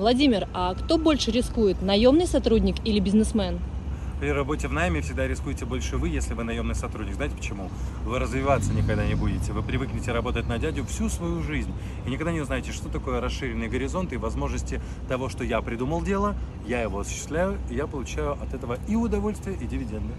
Владимир, а кто больше рискует, наемный сотрудник или бизнесмен? При работе в найме всегда рискуете больше вы, если вы наемный сотрудник. Знаете почему? Вы развиваться никогда не будете. Вы привыкнете работать на дядю всю свою жизнь. И никогда не узнаете, что такое расширенный горизонт и возможности того, что я придумал дело, я его осуществляю, и я получаю от этого и удовольствие, и дивиденды.